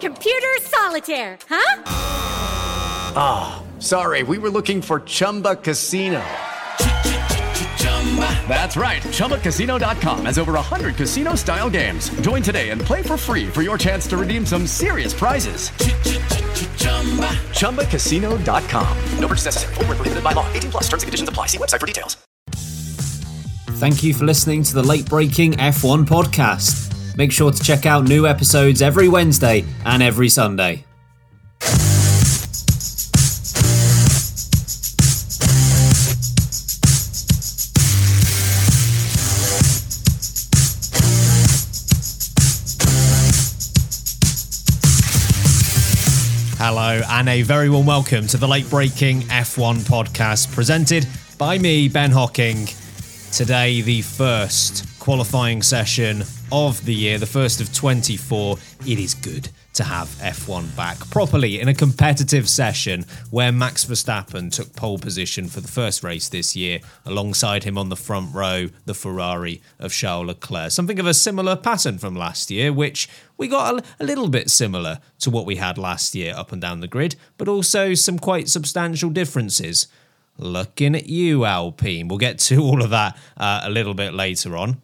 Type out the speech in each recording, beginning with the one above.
Computer solitaire, huh? Ah, oh, sorry. We were looking for Chumba Casino. That's right. ChumbaCasino.com has over 100 casino style games. Join today and play for free for your chance to redeem some serious prizes. ChumbaCasino.com. No purchase necessary. Full prohibited by law. 18 plus terms and conditions apply. See website for details. Thank you for listening to the Late Braking F1 podcast. Make sure to check out new episodes every Wednesday and every Sunday. Hello, and a very warm welcome to the Late Braking F1 podcast presented by me, Ben Hocking. Today, the first qualifying session of the year, the first of 24. It is good to have F1 back properly in a competitive session where Max Verstappen took pole position for the first race this year, alongside him on the front row, the Ferrari of Charles Leclerc. Something of a similar pattern from last year, which we got a, little bit similar to what we had last year up and down the grid, but also some quite substantial differences. Looking at you, Alpine. We'll get to all of that uh, a little bit later on.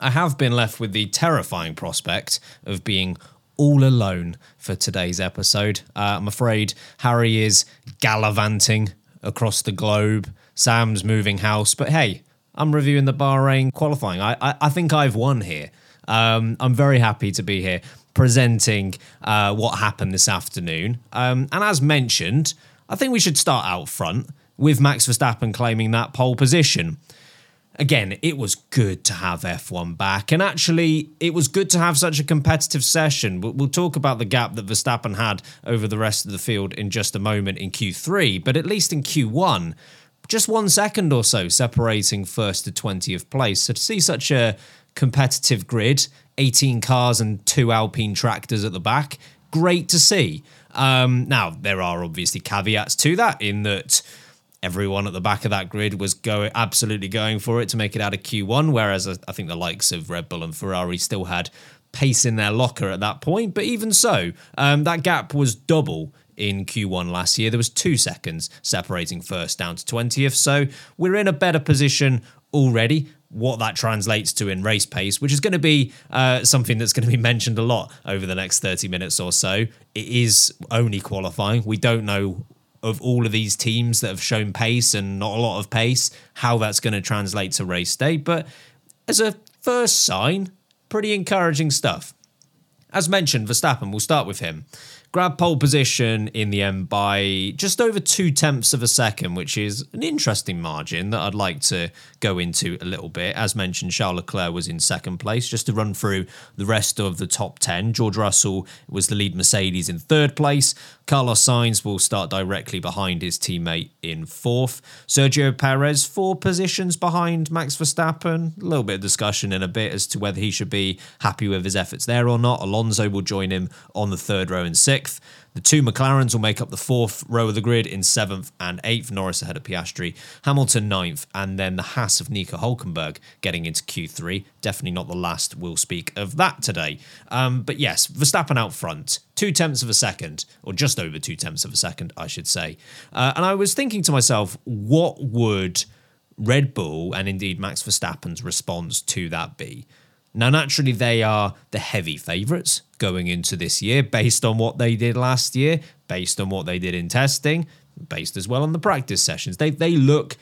I have been left with the terrifying prospect of being all alone for today's episode. Uh, I'm afraid Harry is gallivanting across the globe. Sam's moving house, but hey, I'm reviewing the Bahrain qualifying. I I, I think I've won here. Um, I'm very happy to be here presenting uh, what happened this afternoon. Um, and as mentioned, I think we should start out front with Max Verstappen claiming that pole position again, it was good to have F1 back. And actually, it was good to have such a competitive session. We'll, talk about the gap that Verstappen had over the rest of the field in just a moment in Q3, but at least in Q1, just one second or so separating first to 20th place. So to see such a competitive grid, 18 cars and two Alpine tractors at the back, great to see. Um, now, there are obviously caveats to that in that everyone at the back of that grid was going absolutely going for it to make it out of Q1, whereas I think the likes of Red Bull and Ferrari still had pace in their locker at that point. But even so, um, that gap was double in Q1 last year. There was two seconds separating first down to 20th. So we're in a better position already. What that translates to in race pace, which is going to be uh, something that's going to be mentioned a lot over the next 30 minutes or so. It is only qualifying. We don't know of all of these teams that have shown pace and not a lot of pace, how that's going to translate to race day. But as a first sign, pretty encouraging stuff. As mentioned, Verstappen, we'll start with him grabbed pole position in the end by just over two tenths of a second, which is an interesting margin that I'd like to go into a little bit. As mentioned, Charles Leclerc was in second place. Just to run through the rest of the top 10, George Russell was the lead Mercedes in third place. Carlos Sainz will start directly behind his teammate in fourth. Sergio Perez, four positions behind Max Verstappen. A little bit of discussion in a bit as to whether he should be happy with his efforts there or not. Alonso will join him on the third row in sixth sixth. The two McLarens will make up the fourth row of the grid in seventh and eighth. Norris ahead of Piastri, Hamilton ninth, and then the Haas of Nico Hulkenberg getting into Q3. Definitely not the last we'll speak of that today. Um, but yes, Verstappen out front, two tenths of a second, or just over two tenths of a second, I should say. Uh, and I was thinking to myself, what would Red Bull and indeed Max Verstappen's response to that be? Now, naturally, they are the heavy favourites going into this year based on what they did last year, based on what they did in testing, based as well on the practice sessions. They, they look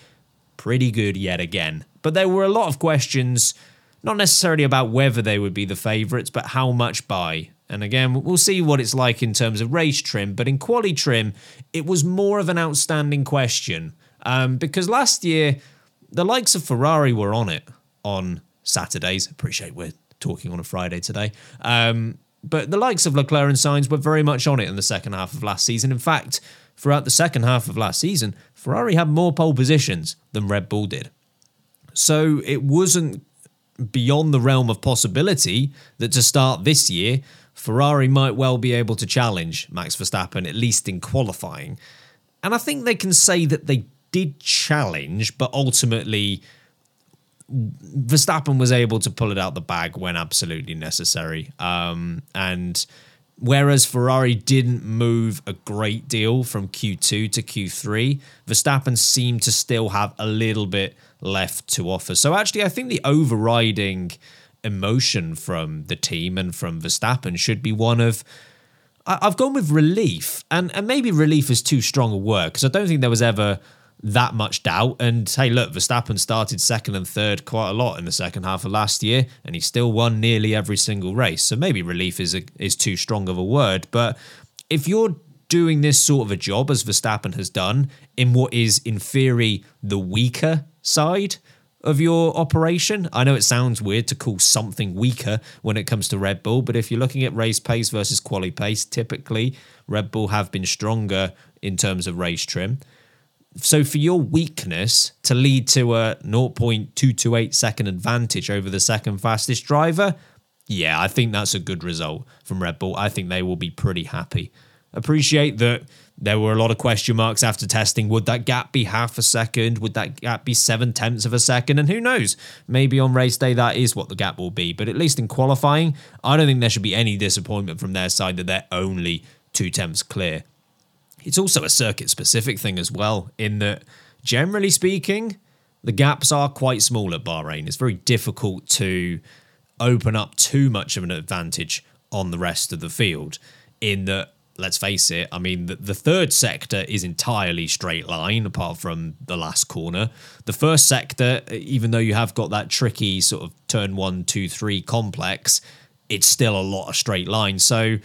pretty good yet again. But there were a lot of questions, not necessarily about whether they would be the favourites, but how much by. And again, we'll see what it's like in terms of race trim. But in quali trim, it was more of an outstanding question um, because last year, the likes of Ferrari were on it on Saturdays. Appreciate we're talking on a Friday today. Um, but the likes of Leclerc and Sainz were very much on it in the second half of last season. In fact, throughout the second half of last season, Ferrari had more pole positions than Red Bull did. So it wasn't beyond the realm of possibility that to start this year, Ferrari might well be able to challenge Max Verstappen, at least in qualifying. And I think they can say that they did challenge, but ultimately Verstappen was able to pull it out the bag when absolutely necessary. Um, and whereas Ferrari didn't move a great deal from Q2 to Q3, Verstappen seemed to still have a little bit left to offer. So actually, I think the overriding emotion from the team and from Verstappen should be one of. I've gone with relief, and, and maybe relief is too strong a word because I don't think there was ever that much doubt. And hey, look, Verstappen started second and third quite a lot in the second half of last year, and he still won nearly every single race. So maybe relief is a, is too strong of a word, but if you're doing this sort of a job as Verstappen has done in what is in theory the weaker side of your operation. I know it sounds weird to call something weaker when it comes to Red Bull, but if you're looking at race pace versus quali pace, typically Red Bull have been stronger in terms of race trim. So for your weakness to lead to a 0.228 second advantage over the second fastest driver, yeah, I think that's a good result from Red Bull. I think they will be pretty happy. Appreciate that there were a lot of question marks after testing. Would that gap be half a second? Would that gap be seven tenths of a second? And who knows? Maybe on race day that is what the gap will be. But at least in qualifying, I don't think there should be any disappointment from their side that they're only two tenths clear. It's also a circuit specific thing as well, in that generally speaking, the gaps are quite small at Bahrain. It's very difficult to open up too much of an advantage on the rest of the field, in that let's face it, I mean, the, the, third sector is entirely straight line apart from the last corner. The first sector, even though you have got that tricky sort of turn one, two, three complex, it's still a lot of straight line. So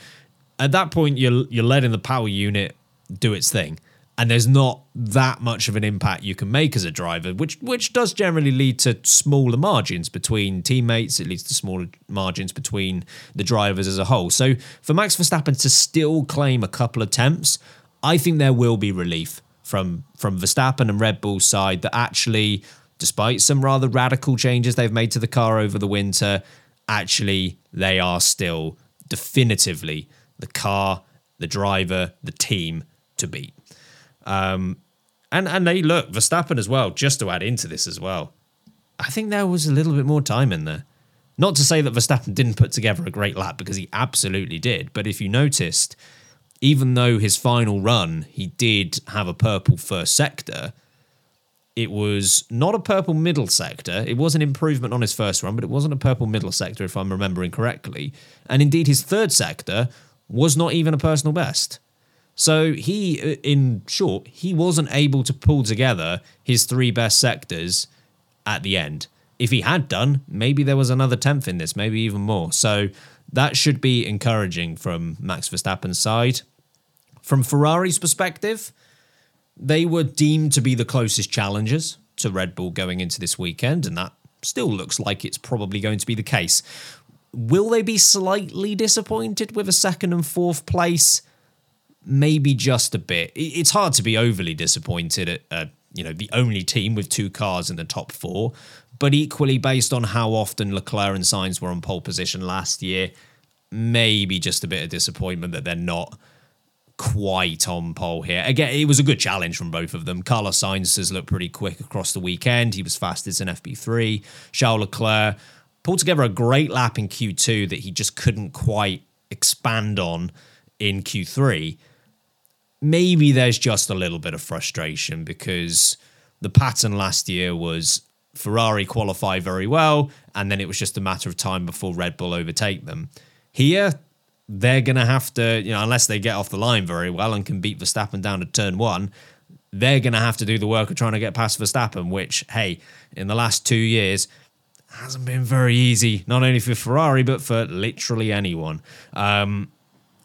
at that point, you're, you're letting the power unit do its thing. And there's not that much of an impact you can make as a driver, which which does generally lead to smaller margins between teammates. It leads to smaller margins between the drivers as a whole. So for Max Verstappen to still claim a couple of attempts, I think there will be relief from from Verstappen and Red Bull's side that actually, despite some rather radical changes they've made to the car over the winter, actually they are still definitively the car, the driver, the team to beat. Um, and and they look Verstappen as well. Just to add into this as well, I think there was a little bit more time in there. Not to say that Verstappen didn't put together a great lap because he absolutely did. But if you noticed, even though his final run he did have a purple first sector, it was not a purple middle sector. It was an improvement on his first run, but it wasn't a purple middle sector if I'm remembering correctly. And indeed, his third sector was not even a personal best. So he, uh, in short, he wasn't able to pull together his three best sectors at the end. If he had done, maybe there was another tenth in this, maybe even more. So that should be encouraging from Max Verstappen's side. From Ferrari's perspective, they were deemed to be the closest challengers to Red Bull going into this weekend, and that still looks like it's probably going to be the case. Will they be slightly disappointed with a second and fourth place? Maybe just a bit. It's hard to be overly disappointed at uh, you know the only team with two cars in the top four, but equally based on how often Leclerc and Sainz were on pole position last year, maybe just a bit of disappointment that they're not quite on pole here. Again, it was a good challenge from both of them. Carlos Sainz has looked pretty quick across the weekend. He was fastest in FP3. Charles Leclerc pulled together a great lap in Q2 that he just couldn't quite expand on in Q3 maybe there's just a little bit of frustration because the pattern last year was Ferrari qualify very well, and then it was just a matter of time before Red Bull overtake them. Here, they're going to have to, you know, unless they get off the line very well and can beat Verstappen down to turn one, they're going to have to do the work of trying to get past Verstappen, which, hey, in the last two years, hasn't been very easy, not only for Ferrari, but for literally anyone. Um,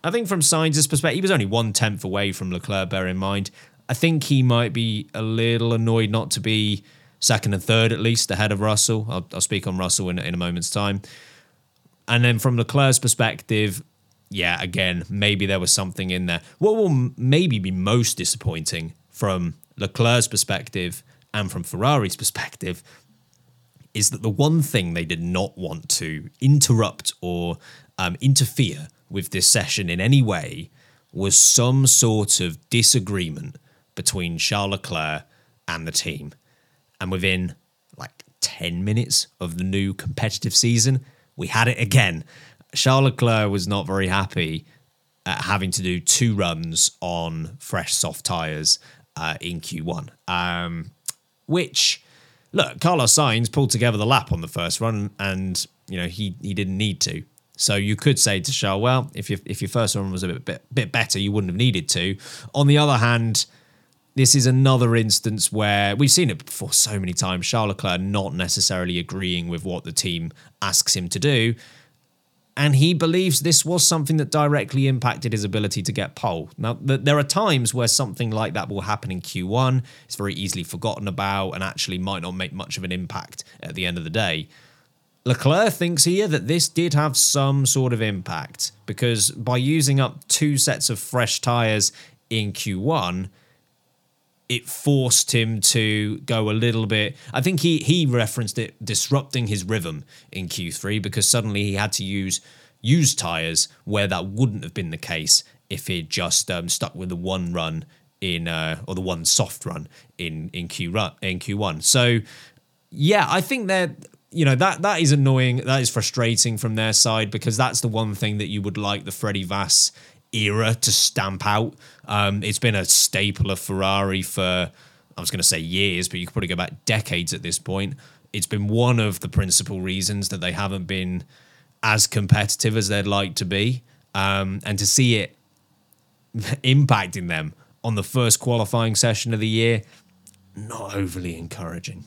I think from Sainz's perspective, he was only one tenth away from Leclerc, bear in mind. I think he might be a little annoyed not to be second and third, at least, ahead of Russell. I'll, I'll speak on Russell in, in a moment's time. And then from Leclerc's perspective, yeah, again, maybe there was something in there. What will maybe be most disappointing from Leclerc's perspective and from Ferrari's perspective is that the one thing they did not want to interrupt or um, interfere with this session in any way was some sort of disagreement between Charles Leclerc and the team. And within like 10 minutes of the new competitive season, we had it again. Charles Leclerc was not very happy at having to do two runs on fresh soft tyres uh, in Q1, um, which look, Carlos Sainz pulled together the lap on the first run, and you know he he didn't need to. So you could say to Charles, well, if your if your first run was a bit, bit bit better, you wouldn't have needed to. On the other hand, this is another instance where we've seen it before so many times. Charles Leclerc not necessarily agreeing with what the team asks him to do, and he believes this was something that directly impacted his ability to get pole. Now, th- there are times where something like that will happen in Q1. It's very easily forgotten about and actually might not make much of an impact at the end of the day. Leclerc thinks here that this did have some sort of impact because by using up two sets of fresh tyres in Q1, it forced him to go a little bit. I think he he referenced it disrupting his rhythm in Q3 because suddenly he had to use used tires where that wouldn't have been the case if he'd just um, stuck with the one run in uh, or the one soft run in in Q in Q1. So yeah, I think that you know that that is annoying. That is frustrating from their side because that's the one thing that you would like the Fred Vasseur era to stamp out. Um, it's been a staple of Ferrari for, I was going to say years, but you could probably go back decades at this point. It's been one of the principal reasons that they haven't been as competitive as they'd like to be. Um, and to see it impacting them on the first qualifying session of the year, not overly encouraging.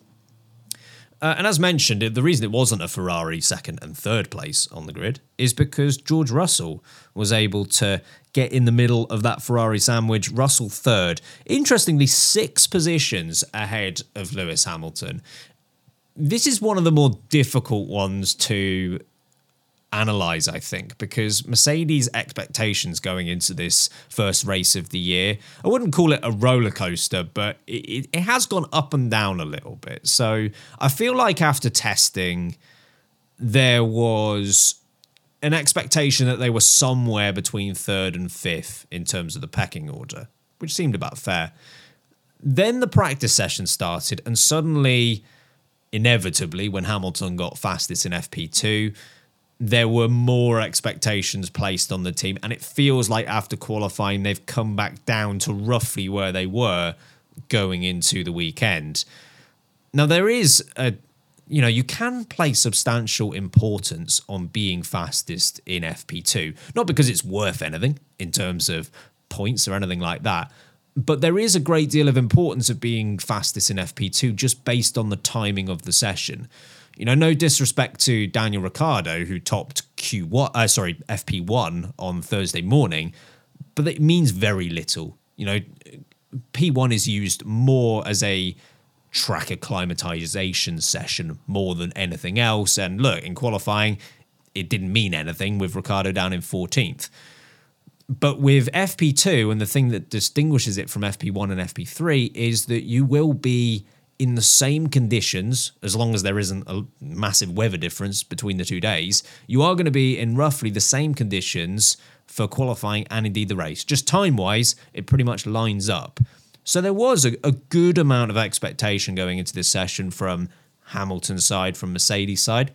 Uh, and as mentioned, the reason it wasn't a Ferrari second and third place on the grid is because George Russell was able to get in the middle of that Ferrari sandwich. Russell third. Interestingly, six positions ahead of Lewis Hamilton. This is one of the more difficult ones to analyze, I think, because Mercedes' expectations going into this first race of the year, I wouldn't call it a roller coaster, but it, it, has gone up and down a little bit. So I feel like after testing, there was an expectation that they were somewhere between third and fifth in terms of the pecking order, which seemed about fair. Then the practice session started, and suddenly, inevitably, when Hamilton got fastest in FP2, there were more expectations placed on the team. And it feels like after qualifying, they've come back down to roughly where they were going into the weekend. Now, there is a, you know, you can place substantial importance on being fastest in FP2, not because it's worth anything in terms of points or anything like that. But there is a great deal of importance of being fastest in FP2 just based on the timing of the session. You know, no disrespect to Daniel Ricciardo, who topped Q1, uh, sorry, FP1 on Thursday morning, but it means very little. You know, P1 is used more as a track acclimatization session more than anything else. And look, in qualifying, it didn't mean anything with Ricciardo down in 14th. But with FP2, and the thing that distinguishes it from FP1 and FP3 is that you will be in the same conditions, as long as there isn't a massive weather difference between the two days, you are going to be in roughly the same conditions for qualifying and indeed the race. Just time wise, it pretty much lines up. So there was a, a, good amount of expectation going into this session from Hamilton's side, from Mercedes' side.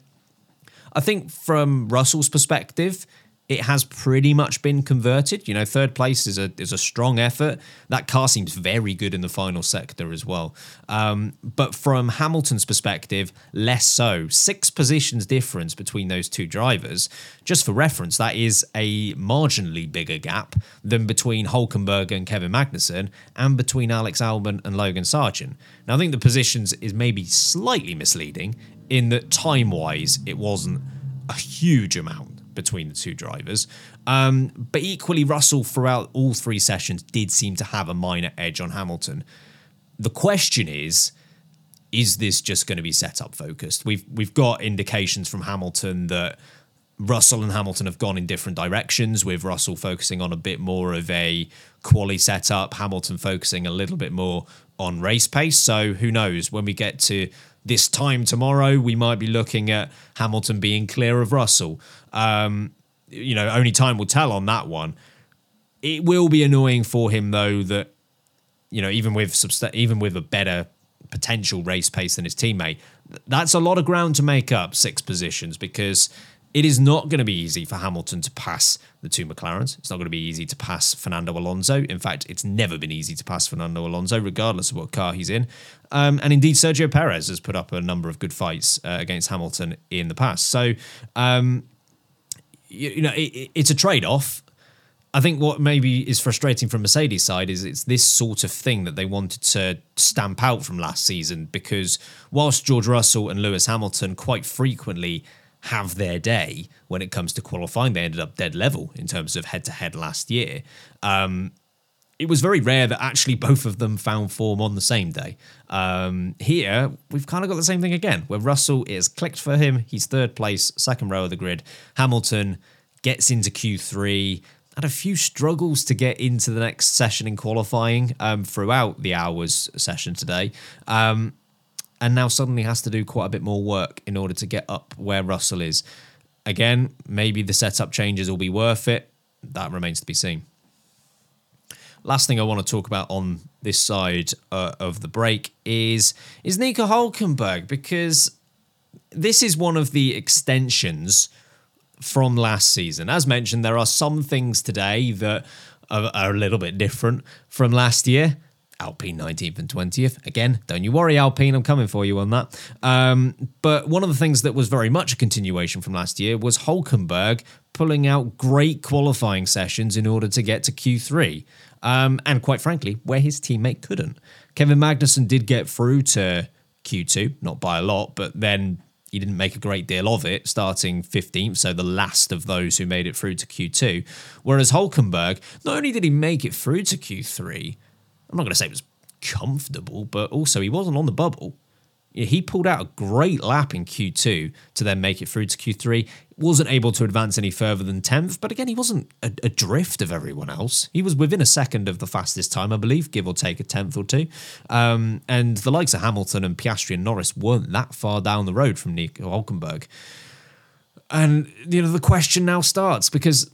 I think from Russell's perspective, it has pretty much been converted. You know, third place is a is a strong effort. That car seems very good in the final sector as well. Um, but from Hamilton's perspective, less so. Six positions difference between those two drivers. Just for reference, that is a marginally bigger gap than between Hulkenberg and Kevin Magnussen, and between Alex Albon and Logan Sargeant. Now, I think the positions is maybe slightly misleading in that time wise, it wasn't a huge amount between the two drivers. Um, but equally, Russell throughout all three sessions did seem to have a minor edge on Hamilton. The question is, is this just going to be setup focused? We've we've got indications from Hamilton that Russell and Hamilton have gone in different directions, with Russell focusing on a bit more of a quali setup, Hamilton focusing a little bit more on race pace. So who knows? When we get to this time tomorrow, we might be looking at Hamilton being clear of Russell. Um, you know, only time will tell on that one. It will be annoying for him though that you know even with even with a better potential race pace than his teammate, that's a lot of ground to make up six positions because it is not going to be easy for Hamilton to pass the two McLarens. It's not going to be easy to pass Fernando Alonso. In fact, it's never been easy to pass Fernando Alonso, regardless of what car he's in. Um, and indeed, Sergio Perez has put up a number of good fights uh, against Hamilton in the past. So, um, you, you, know, it, it's a trade off. I think what maybe is frustrating from Mercedes' side is it's this sort of thing that they wanted to stamp out from last season because whilst George Russell and Lewis Hamilton quite frequently have their day when it comes to qualifying. They ended up dead level in terms of head to head last year. Um, it was very rare that actually both of them found form on the same day. Um, here, we've kind of got the same thing again, where Russell is clicked for him. He's third place, second row of the grid. Hamilton gets into Q3, had a few struggles to get into the next session in qualifying um, throughout the hours session today. Um, and now suddenly has to do quite a bit more work in order to get up where Russell is. Again, maybe the setup changes will be worth it. That remains to be seen. Last thing I want to talk about on this side uh, of the break is is Nico Hulkenberg because this is one of the extensions from last season. As mentioned, there are some things today that are, are a little bit different from last year. Alpine 19th and 20th. Again, don't you worry, Alpine, I'm coming for you on that. Um, but one of the things that was very much a continuation from last year was Hulkenberg pulling out great qualifying sessions in order to get to Q3. Um, and quite frankly, where his teammate couldn't. Kevin Magnussen did get through to Q2, not by a lot, but then he didn't make a great deal of it, starting 15th, so the last of those who made it through to Q2. Whereas Hulkenberg, not only did he make it through to Q3, I'm not going to say it was comfortable, but also he wasn't on the bubble. He pulled out a great lap in Q2 to then make it through to Q3. Wasn't able to advance any further than 10th, but again, he wasn't a, a, drift of everyone else. He was within a second of the fastest time, I believe, give or take a tenth or two. Um, and the likes of Hamilton and Piastri and Norris weren't that far down the road from Nico Hulkenberg. And, you know, the question now starts because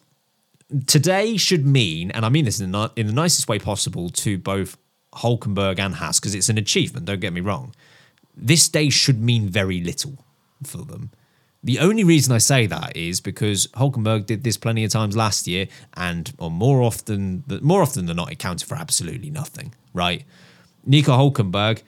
today should mean, and I mean this in the, in the nicest way possible to both Hulkenberg and Haas, because it's an achievement, don't get me wrong. This day should mean very little for them. The only reason I say that is because Hulkenberg did this plenty of times last year, and or more often more often than not, it counted for absolutely nothing. Right? Nico Hulkenberg,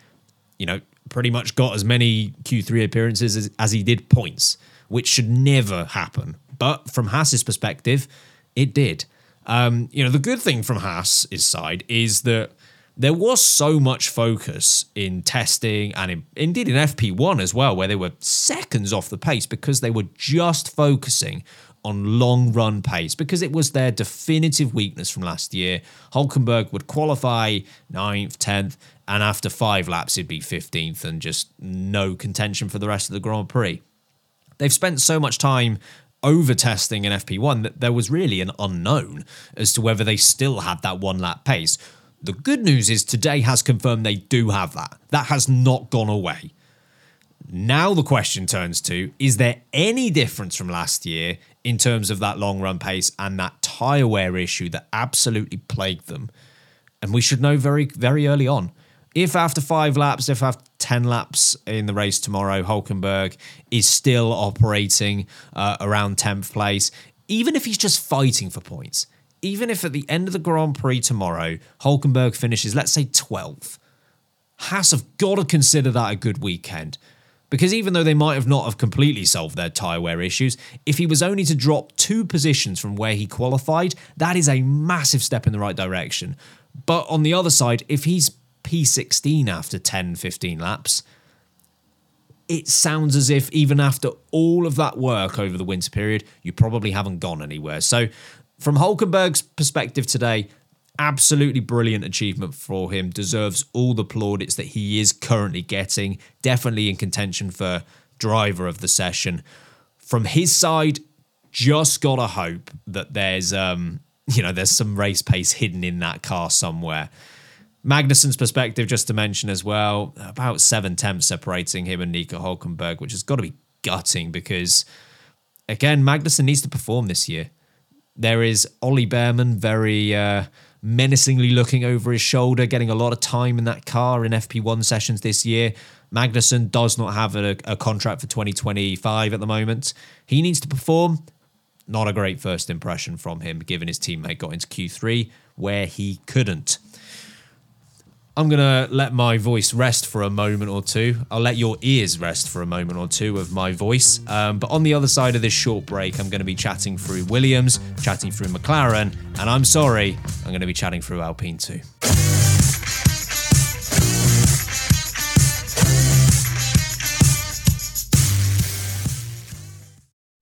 you know, pretty much got as many Q3 appearances as, as he did points, which should never happen. But from Haas's perspective, it did. Um, you know, the good thing from Haas's side is that there was so much focus in testing and in, indeed in FP1 as well, where they were seconds off the pace because they were just focusing on long run pace because it was their definitive weakness from last year. Hulkenberg would qualify 9th, 10th, and after five laps, he'd be 15th and just no contention for the rest of the Grand Prix. They've spent so much time over testing in FP1 that there was really an unknown as to whether they still had that one lap pace. The good news is today has confirmed they do have that. That has not gone away. Now the question turns to is there any difference from last year in terms of that long run pace and that tyre wear issue that absolutely plagued them? And we should know very, very early on. If after five laps, if after 10 laps in the race tomorrow, Hulkenberg is still operating uh, around 10th place, even if he's just fighting for points, even if at the end of the Grand Prix tomorrow, Hulkenberg finishes, let's say 12th, Haas have got to consider that a good weekend. Because even though they might have not have completely solved their tyre wear issues, if he was only to drop two positions from where he qualified, that is a massive step in the right direction. But on the other side, if he's P16 after 10, 15 laps, it sounds as if even after all of that work over the winter period, you probably haven't gone anywhere. So, from Hulkenberg's perspective today, absolutely brilliant achievement for him. Deserves all the plaudits that he is currently getting. Definitely in contention for driver of the session. From his side, just gotta hope that there's um, you know, there's some race pace hidden in that car somewhere. Magnussen's perspective, just to mention as well, about seven tenths separating him and Nico Hulkenberg, which has got to be gutting because, again, Magnussen needs to perform this year. There is Ollie Bearman very uh, menacingly looking over his shoulder, getting a lot of time in that car in FP1 sessions this year. Magnussen does not have a, a contract for 2025 at the moment. He needs to perform. Not a great first impression from him, given his teammate got into Q3 where he couldn't. I'm going to let my voice rest for a moment or two. I'll let your ears rest for a moment or two of my voice. Um, but on the other side of this short break, I'm going to be chatting through Williams, chatting through McLaren, and I'm sorry, I'm going to be chatting through Alpine too.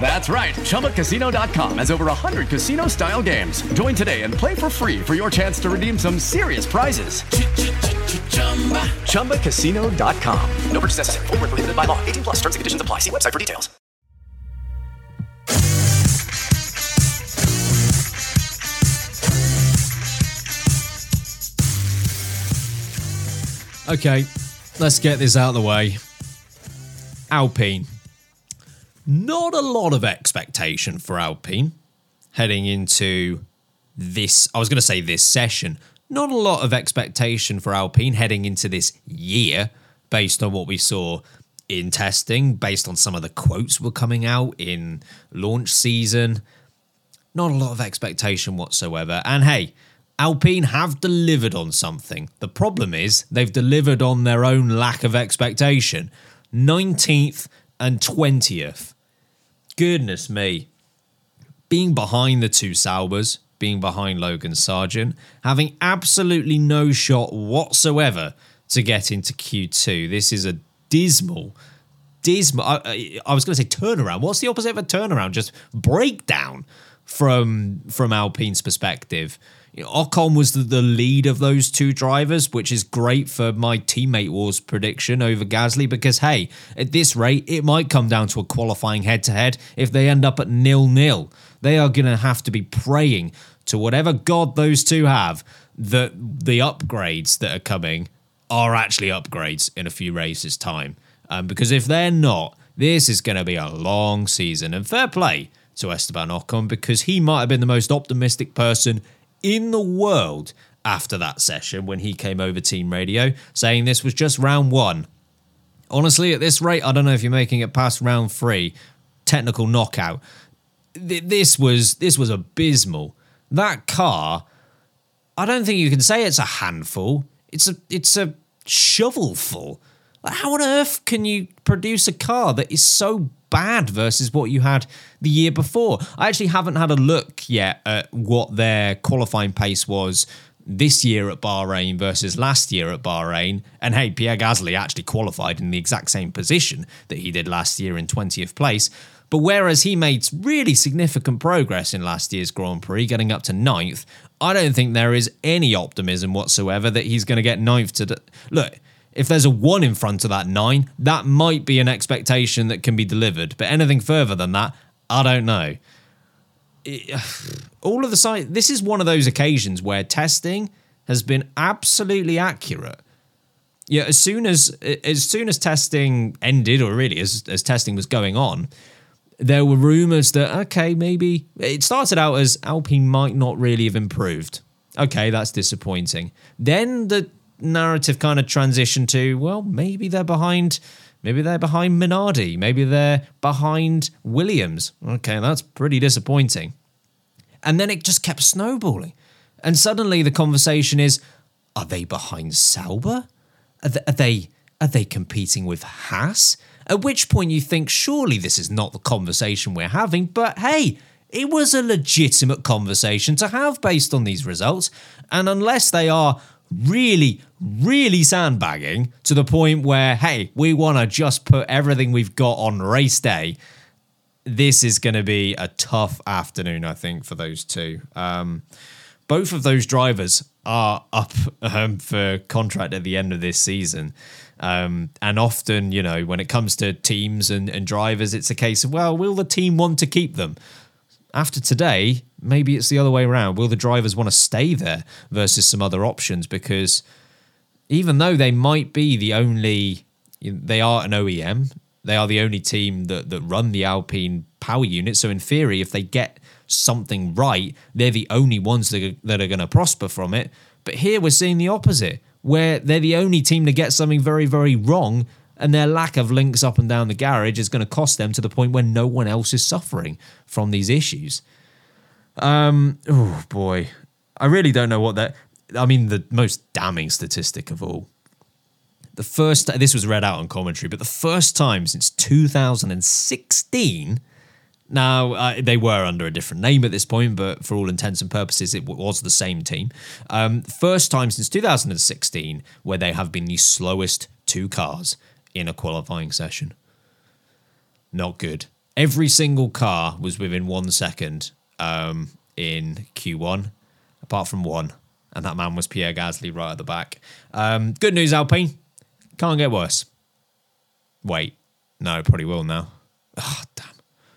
That's right. ChumbaCasino.com has over 100 casino style games. Join today and play for free for your chance to redeem some serious prizes. ChumbaCasino.com. No purchase necessary. Were prohibited by law. 18 plus terms and conditions apply. See website for details. Okay, let's get this out of the way. Alpine. Not a lot of expectation for Alpine heading into this. I was going to say this session. Not a lot of expectation for Alpine heading into this year based on what we saw in testing, based on some of the quotes were coming out in launch season. Not a lot of expectation whatsoever. And hey, Alpine have delivered on something. The problem is they've delivered on their own lack of expectation. 19th and 20th. Goodness me. Being behind the two Saubers, being behind Logan Sargeant, having absolutely no shot whatsoever to get into Q2. This is a dismal, dismal. I, I was going to say turnaround. What's the opposite of a turnaround? Just breakdown from from Alpine's perspective. Ocon was the, the lead of those two drivers, which is great for my teammate wars prediction over Gasly because, hey, at this rate, it might come down to a qualifying head to head if they end up at nil nil. They are going to have to be praying to whatever God those two have that the upgrades that are coming are actually upgrades in a few races' time. Um, because if they're not, this is going to be a long season. And fair play to Esteban Ocon because he might have been the most optimistic person in the world after that session when he came over team radio, saying this was just round one. Honestly, at this rate, I don't know if you're making it past round three. technical knockout. This was this was abysmal. That car, I don't think you can say it's a handful. It's a it's a shovelful. How on earth can you produce a car that is so bad versus what you had the year before? I actually haven't had a look yet at what their qualifying pace was this year at Bahrain versus last year at Bahrain. And hey, Pierre Gasly actually qualified in the exact same position that he did last year in 20th place. But whereas he made really significant progress in last year's Grand Prix, getting up to ninth, I don't think there is any optimism whatsoever that he's going to get ninth to. Look, if there's a one in front of that nine, that might be an expectation that can be delivered. But anything further than that, I don't know. It, all of the site. This is one of those occasions where testing has been absolutely accurate. Yeah, as soon as as soon as testing ended, or really as as testing was going on, there were rumors that okay, maybe it started out as Alpine might not really have improved. Okay, that's disappointing. Then the narrative kind of transition to well, maybe they're behind. Maybe they're behind Minardi. Maybe they're behind Williams. Okay, that's pretty disappointing. And then it just kept snowballing. And suddenly the conversation is are they behind Sauber? Are they, are they, are they competing with Haas? At which point you think, surely this is not the conversation we're having, but hey, it was a legitimate conversation to have based on these results. And unless they are really, really sandbagging to the point where, hey, we want to just put everything we've got on race day, this is going to be a tough afternoon, I think, for those two. Um, both of those drivers are up um, for contract at the end of this season. Um, and often, you know, when it comes to teams and, and drivers, it's a case of, well, will the team want to keep them? After today, maybe it's the other way around. Will the drivers want to stay there versus some other options? Because even though they might be the only, they are an OEM, they are the only team that, that run the Alpine power unit. So, in theory, if they get something right, they're the only ones that are, that are going to prosper from it. But here we're seeing the opposite, where they're the only team to get something very, very wrong, and their lack of links up and down the garage is going to cost them to the point where no one else is suffering from these issues. Um, oh boy, I really don't know what that. I mean, the most damning statistic of all. The first, this was read out on commentary, but the first time since 2016 now, uh, they were under a different name at this point, but for all intents and purposes, it was the same team. Um, first time since 2016 where they have been the slowest two cars in a qualifying session. Not good. Every single car was within one second um, in Q1, apart from one, and that man was Pierre Gasly right at the back. Um, good news, Alpine. Can't get worse. Wait, no, probably will now. Oh, damn.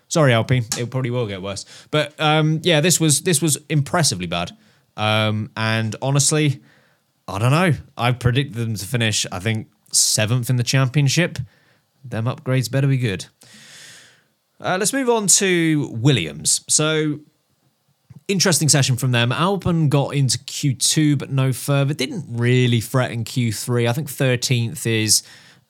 Sorry, Alpine. It probably will get worse. But um, yeah, this was this was impressively bad. Um, and honestly, I don't know. I predicted them to finish, I think, seventh in the championship. Them upgrades better be good. Uh, let's move on to Williams. So, interesting session from them. Albon got into Q2, but no further. Didn't really threaten Q3. I think 13th is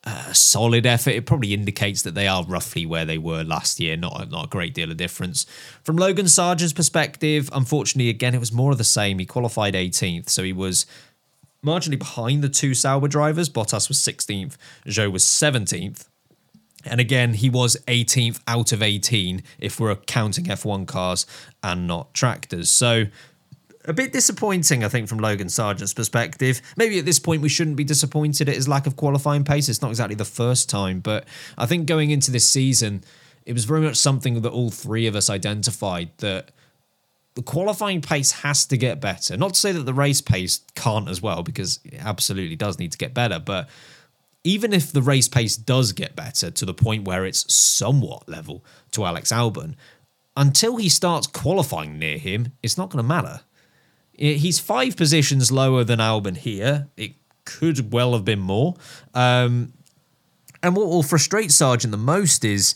a solid effort. It probably indicates that they are roughly where they were last year, not, not a great deal of difference. From Logan Sargeant's perspective, unfortunately, again, it was more of the same. He qualified 18th, so he was marginally behind the two Sauber drivers. Bottas was 16th, Zhou was 17th. And again, he was 18th out of 18 if we're counting F1 cars and not tractors. So a bit disappointing, I think, from Logan Sargeant's perspective. Maybe at this point we shouldn't be disappointed at his lack of qualifying pace. It's not exactly the first time, but I think going into this season, it was very much something that all three of us identified that the qualifying pace has to get better. Not to say that the race pace can't as well, because it absolutely does need to get better, but even if the race pace does get better to the point where it's somewhat level to Alex Albon, until he starts qualifying near him, it's not going to matter. He's five positions lower than Albon here. It could well have been more. Um, and what will frustrate Sargeant the most is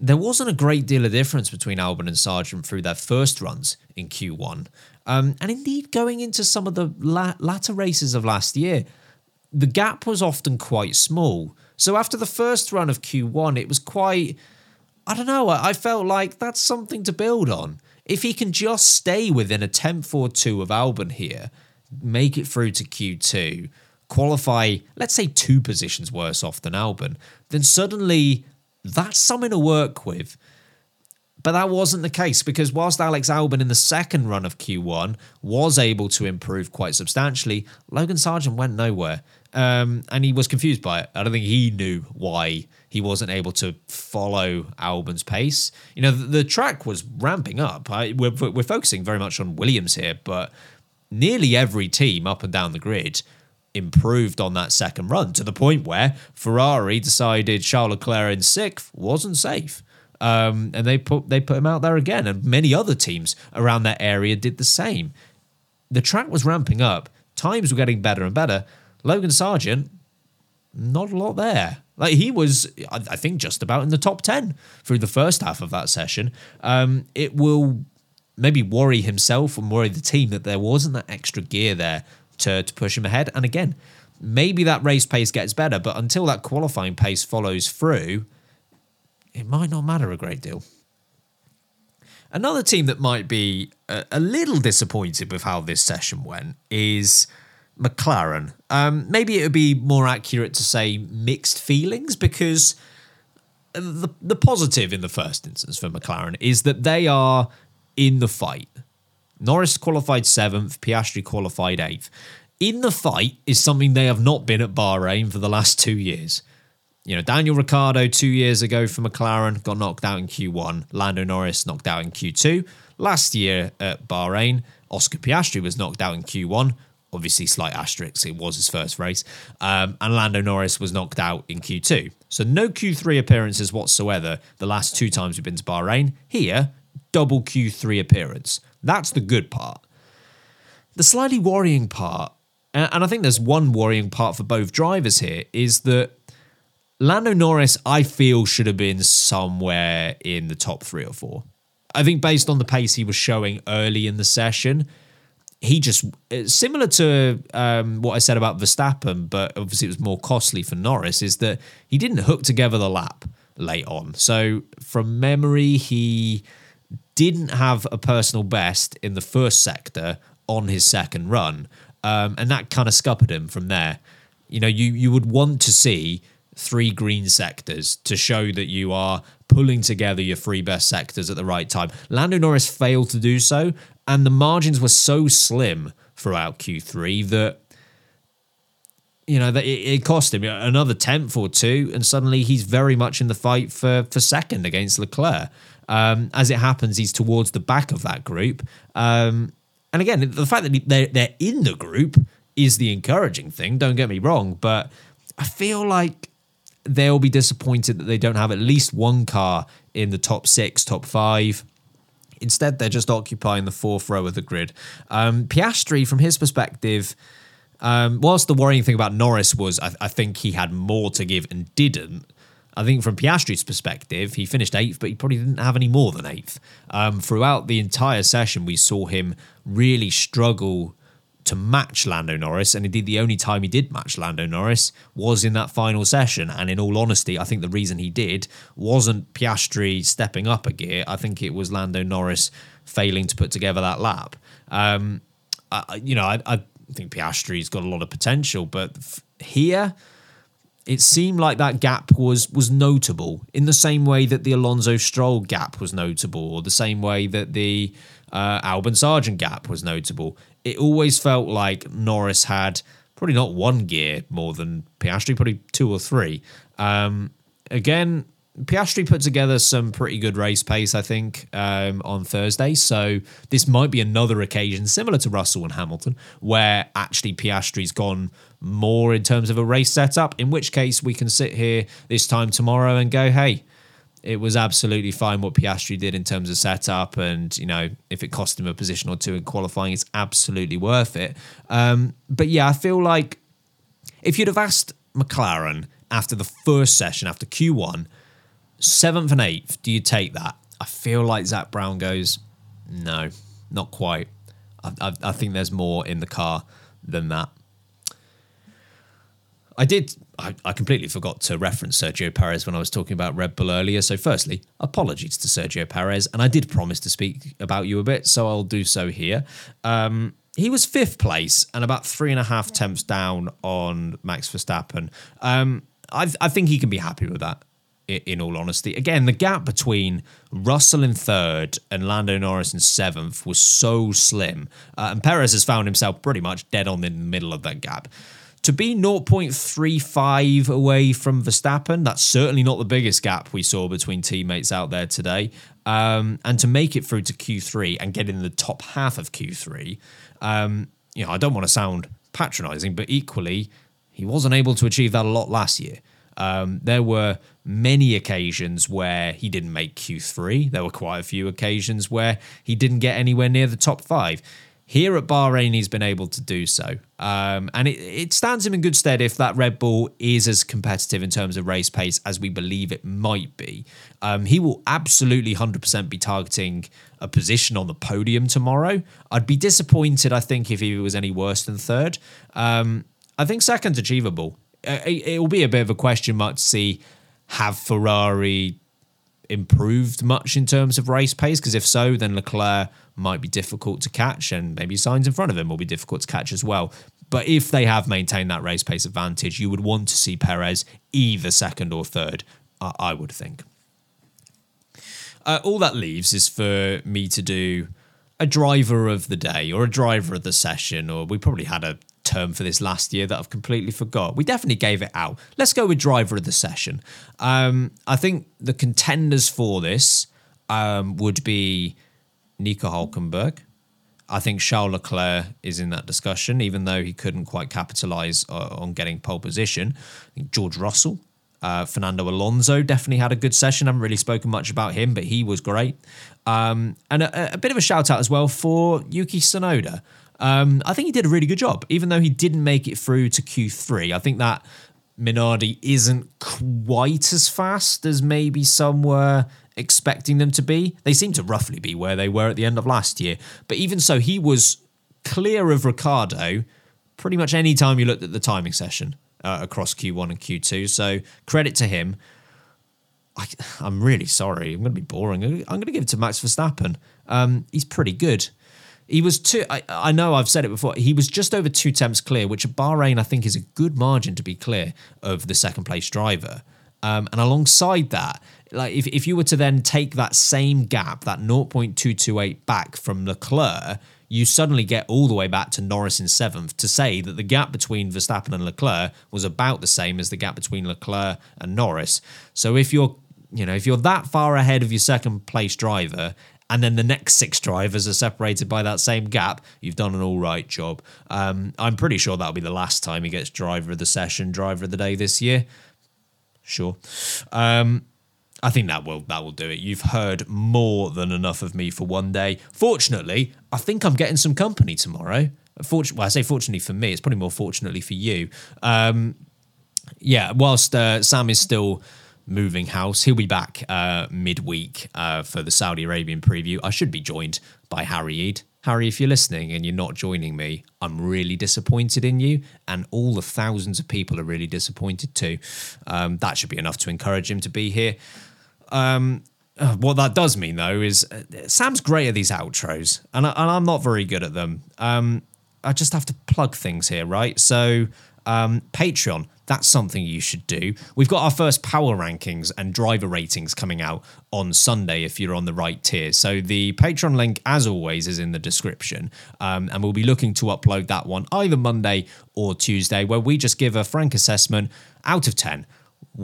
there wasn't a great deal of difference between Albon and Sargeant through their first runs in Q1. Um, and indeed, going into some of the la- latter races of last year, the gap was often quite small. So after the first run of Q1, it was quite I don't know. I felt like that's something to build on. If he can just stay within a tenth or two of Albon here, make it through to Q2, qualify, let's say two positions worse off than Albon, then suddenly that's something to work with. But that wasn't the case because whilst Alex Albon in the second run of Q1 was able to improve quite substantially, Logan Sargeant went nowhere. Um, and he was confused by it. I don't think he knew why he wasn't able to follow Albon's pace. You know, the, the track was ramping up. I, we're, we're focusing very much on Williams here, but nearly every team up and down the grid improved on that second run to the point where Ferrari decided Charles Leclerc in sixth wasn't safe. Um, and they put they put him out there again, and many other teams around that area did the same. The track was ramping up, times were getting better and better. Logan Sargeant, not a lot there. Like he was, I think, just about in the top ten through the first half of that session. Um, it will maybe worry himself and worry the team that there wasn't that extra gear there to to push him ahead. And again, maybe that race pace gets better, but until that qualifying pace follows through it might not matter a great deal. Another team that might be a, a little disappointed with how this session went is McLaren. Um, maybe it would be more accurate to say mixed feelings because the the positive in the first instance for McLaren is that they are in the fight. Norris qualified seventh, Piastri qualified eighth. In the fight is something they have not been at Bahrain for the last two years. You know, Daniel Ricciardo two years ago for McLaren got knocked out in Q1. Lando Norris knocked out in Q2. Last year at Bahrain, Oscar Piastri was knocked out in Q1. Obviously, slight asterisk, it was his first race. Um, and Lando Norris was knocked out in Q2. So, no Q3 appearances whatsoever the last two times we've been to Bahrain. Here, double Q3 appearance. That's the good part. The slightly worrying part, and I think there's one worrying part for both drivers here, is that Lando Norris, I feel, should have been somewhere in the top three or four. I think based on the pace he was showing early in the session, he just similar to um, what I said about Verstappen, but obviously it was more costly for Norris. Is that he didn't hook together the lap late on. So from memory, he didn't have a personal best in the first sector on his second run, um, and that kind of scuppered him from there. You know, you you would want to see three green sectors to show that you are pulling together your three best sectors at the right time. Lando Norris failed to do so, and the margins were so slim throughout Q3 that you know that it, cost him another tenth or two, and suddenly he's very much in the fight for for second against Leclerc. Um, as it happens, he's towards the back of that group. Um, and again, the fact that they're, they're in the group is the encouraging thing. Don't get me wrong, but I feel like they'll be disappointed that they don't have at least one car in the top six, top five. Instead, they're just occupying the fourth row of the grid. Um, Piastri, from his perspective, um, whilst the worrying thing about Norris was I, I, think he had more to give and didn't, I think from Piastri's perspective, he finished eighth, but he probably didn't have any more than eighth. Um, throughout the entire session, we saw him really struggle to match Lando Norris, and indeed the only time he did match Lando Norris was in that final session. And in all honesty, I think the reason he did wasn't Piastri stepping up a gear. I think it was Lando Norris failing to put together that lap. Um, I, you know, I, I think Piastri's got a lot of potential, but f- here it seemed like that gap was was notable in the same way that the Alonso Stroll gap was notable, or the same way that the uh, Albon Sargeant gap was notable it always felt like Norris had probably not one gear more than Piastri, probably two or three. Um, again, Piastri put together some pretty good race pace, I think, um, on Thursday. So this might be another occasion similar to Russell and Hamilton, where actually Piastri's gone more in terms of a race setup. In which case, we can sit here this time tomorrow and go, hey, it was absolutely fine what Piastri did in terms of setup, and you know if it cost him a position or two in qualifying, it's absolutely worth it. Um, but yeah, I feel like if you'd have asked McLaren after the first session, after Q1, seventh and eighth, do you take that? I feel like Zak Brown goes, no, not quite. I, I, I think there's more in the car than that. I did. I, I, completely forgot to reference Sergio Perez when I was talking about Red Bull earlier. So, firstly, apologies to Sergio Perez, and I did promise to speak about you a bit, so I'll do so here. Um, he was fifth place and about three and a half temps down on Max Verstappen. Um, I, I think he can be happy with that in all honesty. Again, the gap between Russell in third and Lando Norris in seventh was so slim. Uh, and Perez has found himself pretty much dead on in the middle of that gap. To be 0.35 away from Verstappen, that's certainly not the biggest gap we saw between teammates out there today. Um, and to make it through to Q3 and get in the top half of Q3, um, you know, I don't want to sound patronizing, but equally, he wasn't able to achieve that a lot last year. Um, there were many occasions where he didn't make Q3. There were quite a few occasions where he didn't get anywhere near the top five. Here at Bahrain, he's been able to do so. Um, and it, it, stands him in good stead if that Red Bull is as competitive in terms of race pace as we believe it might be. Um, he will absolutely 100% be targeting a position on the podium tomorrow. I'd be disappointed, I think, if he was any worse than third. Um, I think second's achievable. Uh, it will be a bit of a question mark to see have Ferrari improved much in terms of race pace? Because if so, then Leclerc might be difficult to catch, and maybe Sainz in front of him will be difficult to catch as well. But if they have maintained that race pace advantage, you would want to see Perez either second or third, I would think. Uh, all that leaves is for me to do a driver of the day or a driver of the session, or we probably had a term for this last year that I've completely forgot. We definitely gave it out. Let's go with driver of the session. Um, I think the contenders for this um, would be Nico Hulkenberg. I think Charles Leclerc is in that discussion, even though he couldn't quite capitalise uh, on getting pole position. George Russell, uh, Fernando Alonso definitely had a good session. I haven't really spoken much about him, but he was great. Um, and a, a, bit of a shout out as well for Yuki Tsunoda. Um, I think he did a really good job, even though he didn't make it through to Q3. I think that Minardi isn't quite as fast as maybe some were expecting them to be. They seem to roughly be where they were at the end of last year. But even so, he was clear of Ricciardo pretty much any time you looked at the timing session uh, across Q1 and Q2. So credit to him. I, am really sorry. I'm going to be boring. I'm going to give it to Max Verstappen. Um, he's pretty good. He was two. I, I, know I've said it before. He was just over two temps clear, which Bahrain I think is a good margin to be clear of the second place driver. Um, and alongside that, like if, if you were to then take that same gap, that 0.228 back from Leclerc, you suddenly get all the way back to Norris in seventh to say that the gap between Verstappen and Leclerc was about the same as the gap between Leclerc and Norris. So if you're you know, if you're that far ahead of your second place driver and then the next six drivers are separated by that same gap, you've done an all right job. Um, I'm pretty sure that'll be the last time he gets driver of the session, driver of the day this year. Sure. Um, I think that will that will do it. You've heard more than enough of me for one day. Fortunately, I think I'm getting some company tomorrow. Fortunately, well, I say fortunately for me, it's probably more fortunately for you. Um, yeah, whilst uh, Sam is still moving house. He'll be back uh, midweek uh, for the Saudi Arabian preview. I should be joined by Harry Eid. Harry, if you're listening and you're not joining me, I'm really disappointed in you, and all the thousands of people are really disappointed too. Um, that should be enough to encourage him to be here. Um, uh, what that does mean, though, is uh, Sam's great at these outros, and, I, am not very good at them. Um, I just have to plug things here, right? So, um, Patreon, that's something you should do. We've got our first power rankings and driver ratings coming out on Sunday if you're on the right tier. So the Patreon link, as always, is in the description. Um, and we'll be looking to upload that one either Monday or Tuesday, where we just give a frank assessment out of 10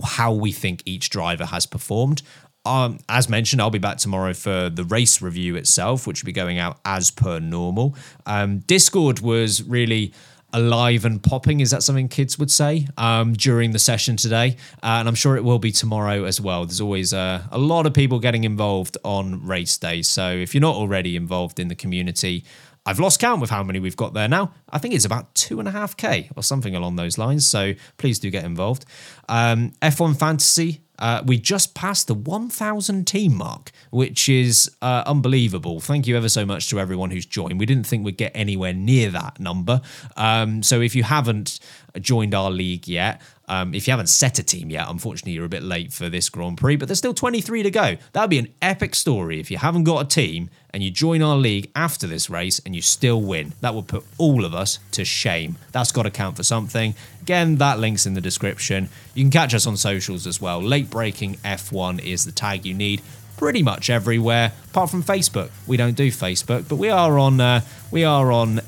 how we think each driver has performed. Um, as mentioned, I'll be back tomorrow for the race review itself, which will be going out as per normal. Um, Discord was really alive and popping. Is that something kids would say um, during the session today? Uh, and I'm sure it will be tomorrow as well. There's always uh, a lot of people getting involved on race day. So if you're not already involved in the community, I've lost count with how many we've got there now. I think it's about two and a half K or something along those lines. So please do get involved. Um, F1 Fantasy, uh, we just passed the 1,000 team mark, which is uh, unbelievable. Thank you ever so much to everyone who's joined. We didn't think we'd get anywhere near that number. Um, so if you haven't joined our league yet, um, if you haven't set a team yet, unfortunately, you're a bit late for this Grand Prix, but there's still 23 to go. That would be an epic story if you haven't got a team and you join our league after this race and you still win. That would put all of us to shame. That's got to count for something. Again, that link's in the description. You can catch us on socials as well. Late Braking F1 is the tag you need pretty much everywhere apart from Facebook. We don't do Facebook, but we are on uh, we are on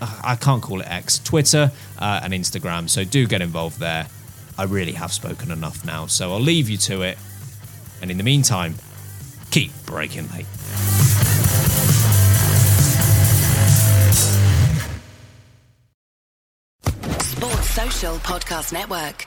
uh, I can't call it X, Twitter uh, and Instagram. So do get involved there. I really have spoken enough now, so I'll leave you to it. And in the meantime, keep braking late. Sports Social Podcast Network.